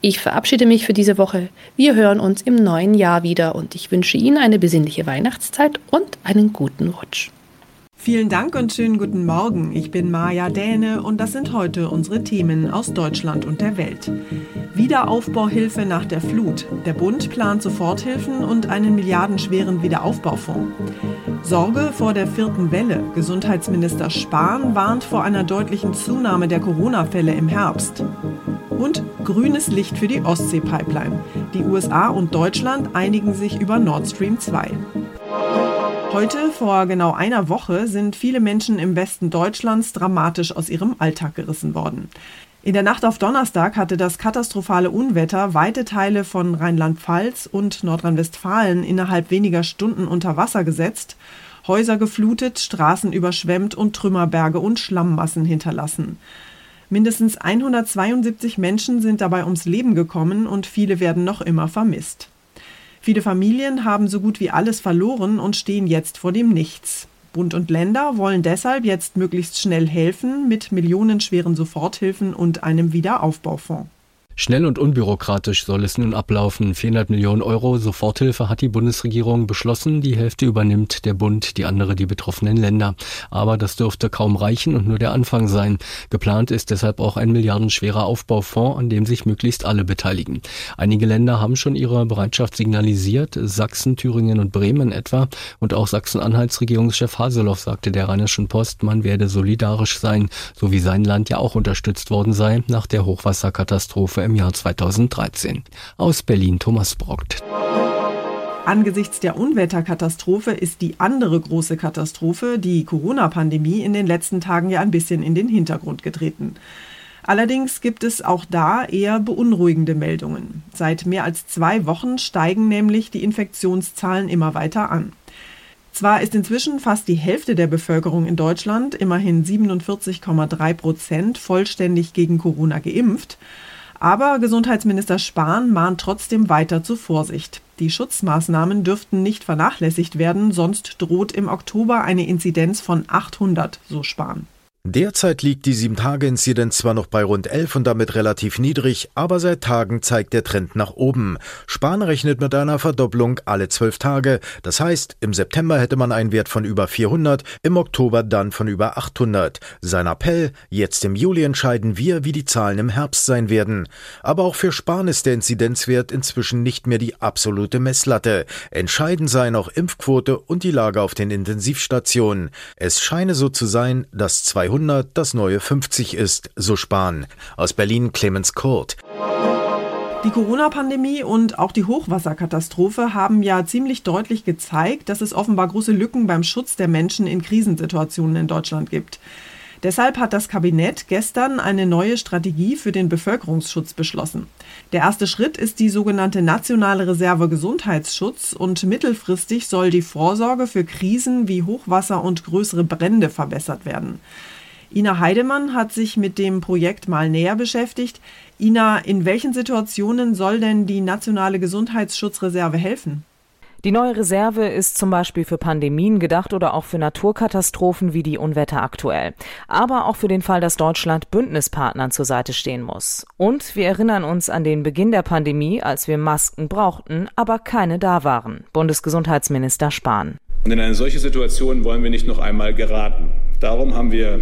Ich verabschiede mich für diese Woche. Wir hören uns im neuen Jahr wieder und ich wünsche Ihnen eine besinnliche Weihnachtszeit und einen guten Rutsch. Vielen Dank und schönen guten Morgen. Ich bin Maja Däne und das sind heute unsere Themen aus Deutschland und der Welt. Wiederaufbauhilfe nach der Flut. Der Bund plant Soforthilfen und einen milliardenschweren Wiederaufbaufonds. Sorge vor der vierten Welle. Gesundheitsminister Spahn warnt vor einer deutlichen Zunahme der Corona-Fälle im Herbst. Und grünes Licht für die Ostsee-Pipeline. Die USA und Deutschland einigen sich über Nord Stream 2. Heute, vor genau einer Woche, sind viele Menschen im Westen Deutschlands dramatisch aus ihrem Alltag gerissen worden. In der Nacht auf Donnerstag hatte das katastrophale Unwetter weite Teile von Rheinland-Pfalz und Nordrhein-Westfalen innerhalb weniger Stunden unter Wasser gesetzt, Häuser geflutet, Straßen überschwemmt und Trümmerberge und Schlammmassen hinterlassen. Mindestens 172 Menschen sind dabei ums Leben gekommen und viele werden noch immer vermisst. Viele Familien haben so gut wie alles verloren und stehen jetzt vor dem Nichts. Bund und Länder wollen deshalb jetzt möglichst schnell helfen mit millionenschweren Soforthilfen und einem Wiederaufbaufonds. Schnell und unbürokratisch soll es nun ablaufen. 400 Millionen Euro Soforthilfe hat die Bundesregierung beschlossen. Die Hälfte übernimmt der Bund, die andere die betroffenen Länder. Aber das dürfte kaum reichen und nur der Anfang sein. Geplant ist deshalb auch ein milliardenschwerer Aufbaufonds, an dem sich möglichst alle beteiligen. Einige Länder haben schon ihre Bereitschaft signalisiert. Sachsen, Thüringen und Bremen etwa. Und auch Sachsen-Anhalts Regierungschef Haseloff sagte der Rheinischen Post, man werde solidarisch sein, so wie sein Land ja auch unterstützt worden sei nach der Hochwasserkatastrophe im Jahr 2013. Aus Berlin Thomas Brockt. Angesichts der Unwetterkatastrophe ist die andere große Katastrophe, die Corona-Pandemie, in den letzten Tagen ja ein bisschen in den Hintergrund getreten. Allerdings gibt es auch da eher beunruhigende Meldungen. Seit mehr als zwei Wochen steigen nämlich die Infektionszahlen immer weiter an. Zwar ist inzwischen fast die Hälfte der Bevölkerung in Deutschland, immerhin 47,3 Prozent, vollständig gegen Corona geimpft, aber Gesundheitsminister Spahn mahnt trotzdem weiter zur Vorsicht. Die Schutzmaßnahmen dürften nicht vernachlässigt werden, sonst droht im Oktober eine Inzidenz von 800, so Spahn. Derzeit liegt die 7-Tage-Inzidenz zwar noch bei rund 11 und damit relativ niedrig, aber seit Tagen zeigt der Trend nach oben. Spahn rechnet mit einer Verdopplung alle 12 Tage. Das heißt, im September hätte man einen Wert von über 400, im Oktober dann von über 800. Sein Appell, jetzt im Juli entscheiden wir, wie die Zahlen im Herbst sein werden. Aber auch für Spahn ist der Inzidenzwert inzwischen nicht mehr die absolute Messlatte. Entscheidend seien auch Impfquote und die Lage auf den Intensivstationen. Es scheine so zu sein, dass 200 200 das neue 50 ist, so Spahn. Aus Berlin Clemens Kurt. Die Corona-Pandemie und auch die Hochwasserkatastrophe haben ja ziemlich deutlich gezeigt, dass es offenbar große Lücken beim Schutz der Menschen in Krisensituationen in Deutschland gibt. Deshalb hat das Kabinett gestern eine neue Strategie für den Bevölkerungsschutz beschlossen. Der erste Schritt ist die sogenannte Nationale Reserve Gesundheitsschutz und mittelfristig soll die Vorsorge für Krisen wie Hochwasser und größere Brände verbessert werden. Ina Heidemann hat sich mit dem Projekt mal näher beschäftigt. Ina, in welchen Situationen soll denn die nationale Gesundheitsschutzreserve helfen? Die neue Reserve ist zum Beispiel für Pandemien gedacht oder auch für Naturkatastrophen wie die Unwetter aktuell. Aber auch für den Fall, dass Deutschland Bündnispartnern zur Seite stehen muss. Und wir erinnern uns an den Beginn der Pandemie, als wir Masken brauchten, aber keine da waren. Bundesgesundheitsminister Spahn. Und in eine solche Situation wollen wir nicht noch einmal geraten. Darum haben wir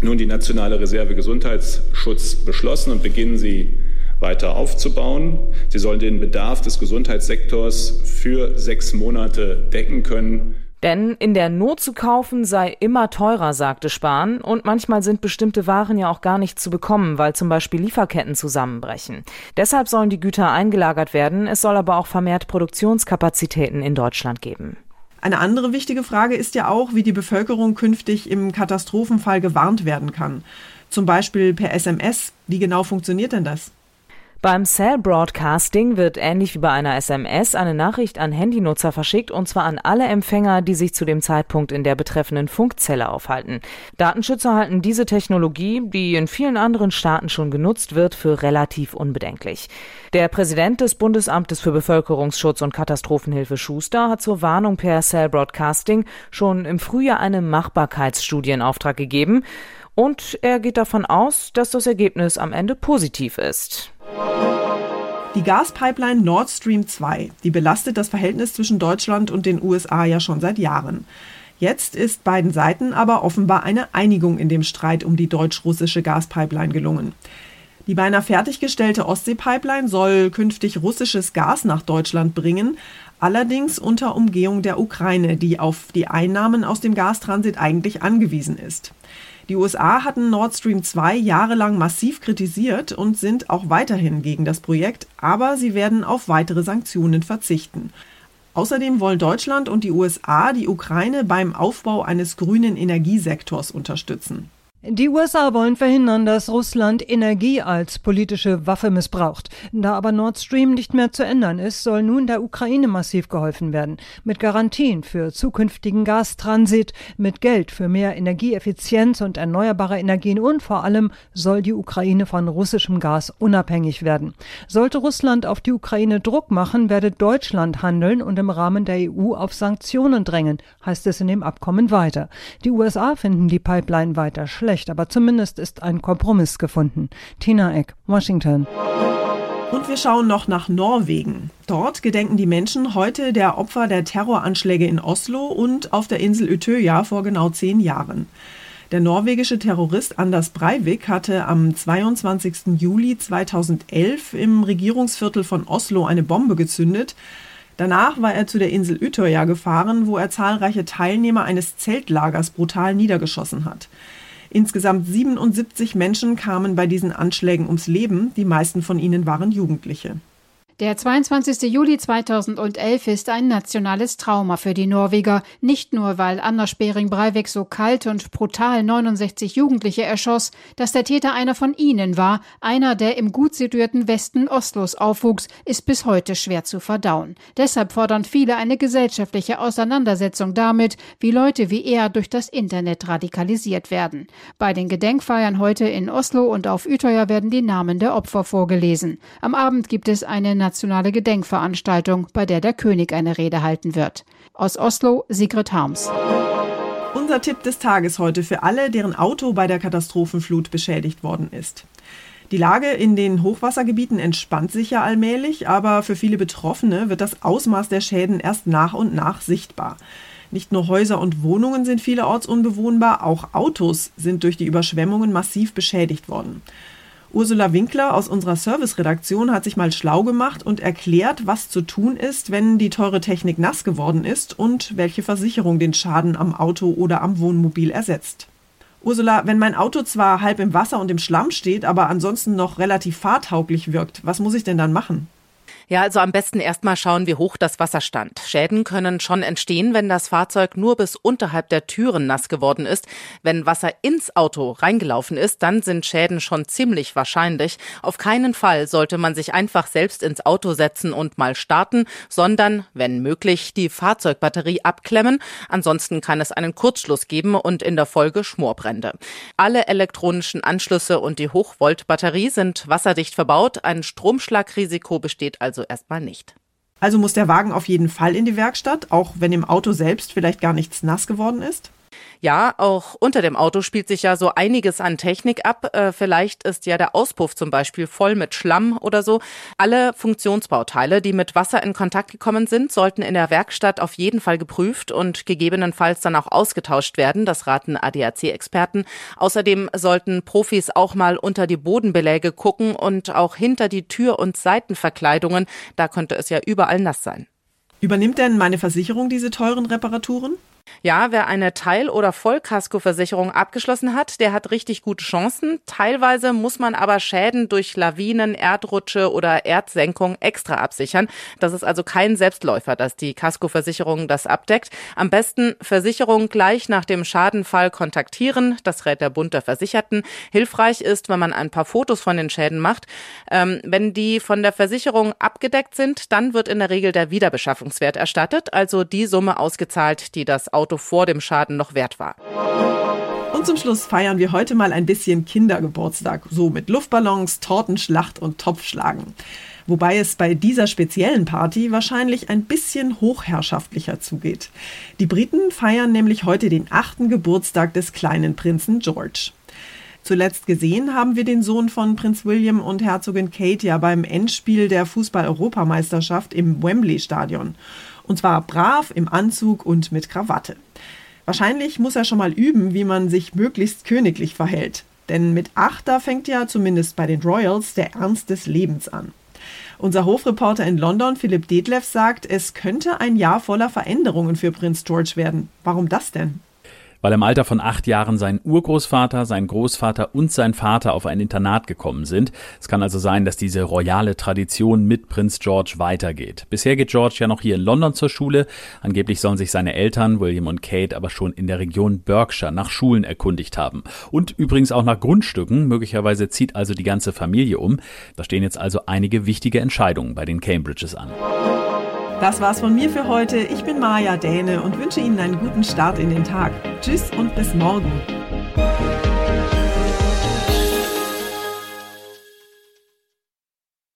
nun die nationale Reserve Gesundheitsschutz beschlossen und beginnen sie weiter aufzubauen. Sie soll den Bedarf des Gesundheitssektors für sechs Monate decken können. Denn in der Not zu kaufen sei immer teurer, sagte Spahn, und manchmal sind bestimmte Waren ja auch gar nicht zu bekommen, weil zum Beispiel Lieferketten zusammenbrechen. Deshalb sollen die Güter eingelagert werden, es soll aber auch vermehrt Produktionskapazitäten in Deutschland geben. Eine andere wichtige Frage ist ja auch, wie die Bevölkerung künftig im Katastrophenfall gewarnt werden kann. Zum Beispiel per SMS. Wie genau funktioniert denn das? Beim Cell Broadcasting wird ähnlich wie bei einer SMS eine Nachricht an Handynutzer verschickt und zwar an alle Empfänger, die sich zu dem Zeitpunkt in der betreffenden Funkzelle aufhalten. Datenschützer halten diese Technologie, die in vielen anderen Staaten schon genutzt wird, für relativ unbedenklich. Der Präsident des Bundesamtes für Bevölkerungsschutz und Katastrophenhilfe Schuster hat zur Warnung per Cell Broadcasting schon im Frühjahr eine Machbarkeitsstudie in Auftrag gegeben und er geht davon aus, dass das Ergebnis am Ende positiv ist. Die Gaspipeline Nord Stream 2, die belastet das Verhältnis zwischen Deutschland und den USA ja schon seit Jahren. Jetzt ist beiden Seiten aber offenbar eine Einigung in dem Streit um die deutsch-russische Gaspipeline gelungen. Die beinahe fertiggestellte Ostsee-Pipeline soll künftig russisches Gas nach Deutschland bringen, allerdings unter Umgehung der Ukraine, die auf die Einnahmen aus dem Gastransit eigentlich angewiesen ist. Die USA hatten Nord Stream 2 jahrelang massiv kritisiert und sind auch weiterhin gegen das Projekt, aber sie werden auf weitere Sanktionen verzichten. Außerdem wollen Deutschland und die USA die Ukraine beim Aufbau eines grünen Energiesektors unterstützen. Die USA wollen verhindern, dass Russland Energie als politische Waffe missbraucht. Da aber Nord Stream nicht mehr zu ändern ist, soll nun der Ukraine massiv geholfen werden. Mit Garantien für zukünftigen Gastransit, mit Geld für mehr Energieeffizienz und erneuerbare Energien und vor allem soll die Ukraine von russischem Gas unabhängig werden. Sollte Russland auf die Ukraine Druck machen, werde Deutschland handeln und im Rahmen der EU auf Sanktionen drängen, heißt es in dem Abkommen weiter. Die USA finden die Pipeline weiter schlecht schlecht, aber zumindest ist ein Kompromiss gefunden. Tina Eck, Washington. Und wir schauen noch nach Norwegen. Dort gedenken die Menschen heute der Opfer der Terroranschläge in Oslo und auf der Insel Utøya vor genau zehn Jahren. Der norwegische Terrorist Anders Breivik hatte am 22. Juli 2011 im Regierungsviertel von Oslo eine Bombe gezündet. Danach war er zu der Insel Utøya gefahren, wo er zahlreiche Teilnehmer eines Zeltlagers brutal niedergeschossen hat. Insgesamt 77 Menschen kamen bei diesen Anschlägen ums Leben, die meisten von ihnen waren Jugendliche. Der 22. Juli 2011 ist ein nationales Trauma für die Norweger. Nicht nur, weil Anders Behring Breivik so kalt und brutal 69 Jugendliche erschoss, dass der Täter einer von ihnen war, einer, der im gut situierten Westen Oslos aufwuchs, ist bis heute schwer zu verdauen. Deshalb fordern viele eine gesellschaftliche Auseinandersetzung damit, wie Leute wie er durch das Internet radikalisiert werden. Bei den Gedenkfeiern heute in Oslo und auf Utøya werden die Namen der Opfer vorgelesen. Am Abend gibt es eine internationale Gedenkveranstaltung, bei der der König eine Rede halten wird. Aus Oslo, Sigrid Harms. Unser Tipp des Tages heute für alle, deren Auto bei der Katastrophenflut beschädigt worden ist. Die Lage in den Hochwassergebieten entspannt sich ja allmählich, aber für viele Betroffene wird das Ausmaß der Schäden erst nach und nach sichtbar. Nicht nur Häuser und Wohnungen sind vielerorts unbewohnbar, auch Autos sind durch die Überschwemmungen massiv beschädigt worden. Ursula Winkler aus unserer Serviceredaktion hat sich mal schlau gemacht und erklärt, was zu tun ist, wenn die teure Technik nass geworden ist und welche Versicherung den Schaden am Auto oder am Wohnmobil ersetzt. Ursula, wenn mein Auto zwar halb im Wasser und im Schlamm steht, aber ansonsten noch relativ fahrtauglich wirkt, was muss ich denn dann machen? Ja, also am besten erstmal schauen, wie hoch das Wasser stand. Schäden können schon entstehen, wenn das Fahrzeug nur bis unterhalb der Türen nass geworden ist. Wenn Wasser ins Auto reingelaufen ist, dann sind Schäden schon ziemlich wahrscheinlich. Auf keinen Fall sollte man sich einfach selbst ins Auto setzen und mal starten, sondern, wenn möglich, die Fahrzeugbatterie abklemmen. Ansonsten kann es einen Kurzschluss geben und in der Folge Schmorbrände. Alle elektronischen Anschlüsse und die Hochvoltbatterie sind wasserdicht verbaut. Ein Stromschlagrisiko besteht also also erstmal nicht. Also muss der Wagen auf jeden Fall in die Werkstatt, auch wenn im Auto selbst vielleicht gar nichts nass geworden ist? Ja, auch unter dem Auto spielt sich ja so einiges an Technik ab. Äh, vielleicht ist ja der Auspuff zum Beispiel voll mit Schlamm oder so. Alle Funktionsbauteile, die mit Wasser in Kontakt gekommen sind, sollten in der Werkstatt auf jeden Fall geprüft und gegebenenfalls dann auch ausgetauscht werden. Das raten ADAC-Experten. Außerdem sollten Profis auch mal unter die Bodenbeläge gucken und auch hinter die Tür- und Seitenverkleidungen. Da könnte es ja überall nass sein. Übernimmt denn meine Versicherung diese teuren Reparaturen? Ja, wer eine Teil- oder Vollkaskoversicherung abgeschlossen hat, der hat richtig gute Chancen. Teilweise muss man aber Schäden durch Lawinen, Erdrutsche oder Erdsenkung extra absichern. Das ist also kein Selbstläufer, dass die Kaskoversicherung das abdeckt. Am besten Versicherung gleich nach dem Schadenfall kontaktieren. Das rät der Bund der Versicherten. Hilfreich ist, wenn man ein paar Fotos von den Schäden macht. Ähm, wenn die von der Versicherung abgedeckt sind, dann wird in der Regel der Wiederbeschaffungswert erstattet, also die Summe ausgezahlt, die das Auto vor dem Schaden noch wert war. Und zum Schluss feiern wir heute mal ein bisschen Kindergeburtstag, so mit Luftballons, Tortenschlacht und Topfschlagen. Wobei es bei dieser speziellen Party wahrscheinlich ein bisschen hochherrschaftlicher zugeht. Die Briten feiern nämlich heute den achten Geburtstag des kleinen Prinzen George. Zuletzt gesehen haben wir den Sohn von Prinz William und Herzogin Kate ja beim Endspiel der Fußball-Europameisterschaft im Wembley-Stadion. Und zwar brav im Anzug und mit Krawatte. Wahrscheinlich muss er schon mal üben, wie man sich möglichst königlich verhält. Denn mit acht, da fängt ja zumindest bei den Royals der Ernst des Lebens an. Unser Hofreporter in London, Philipp Detlev, sagt, es könnte ein Jahr voller Veränderungen für Prinz George werden. Warum das denn? Weil im Alter von acht Jahren sein Urgroßvater, sein Großvater und sein Vater auf ein Internat gekommen sind. Es kann also sein, dass diese royale Tradition mit Prinz George weitergeht. Bisher geht George ja noch hier in London zur Schule. Angeblich sollen sich seine Eltern, William und Kate, aber schon in der Region Berkshire nach Schulen erkundigt haben. Und übrigens auch nach Grundstücken. Möglicherweise zieht also die ganze Familie um. Da stehen jetzt also einige wichtige Entscheidungen bei den Cambridges an. Das war's von mir für heute. Ich bin Maja Däne und wünsche Ihnen einen guten Start in den Tag. Tschüss und bis morgen.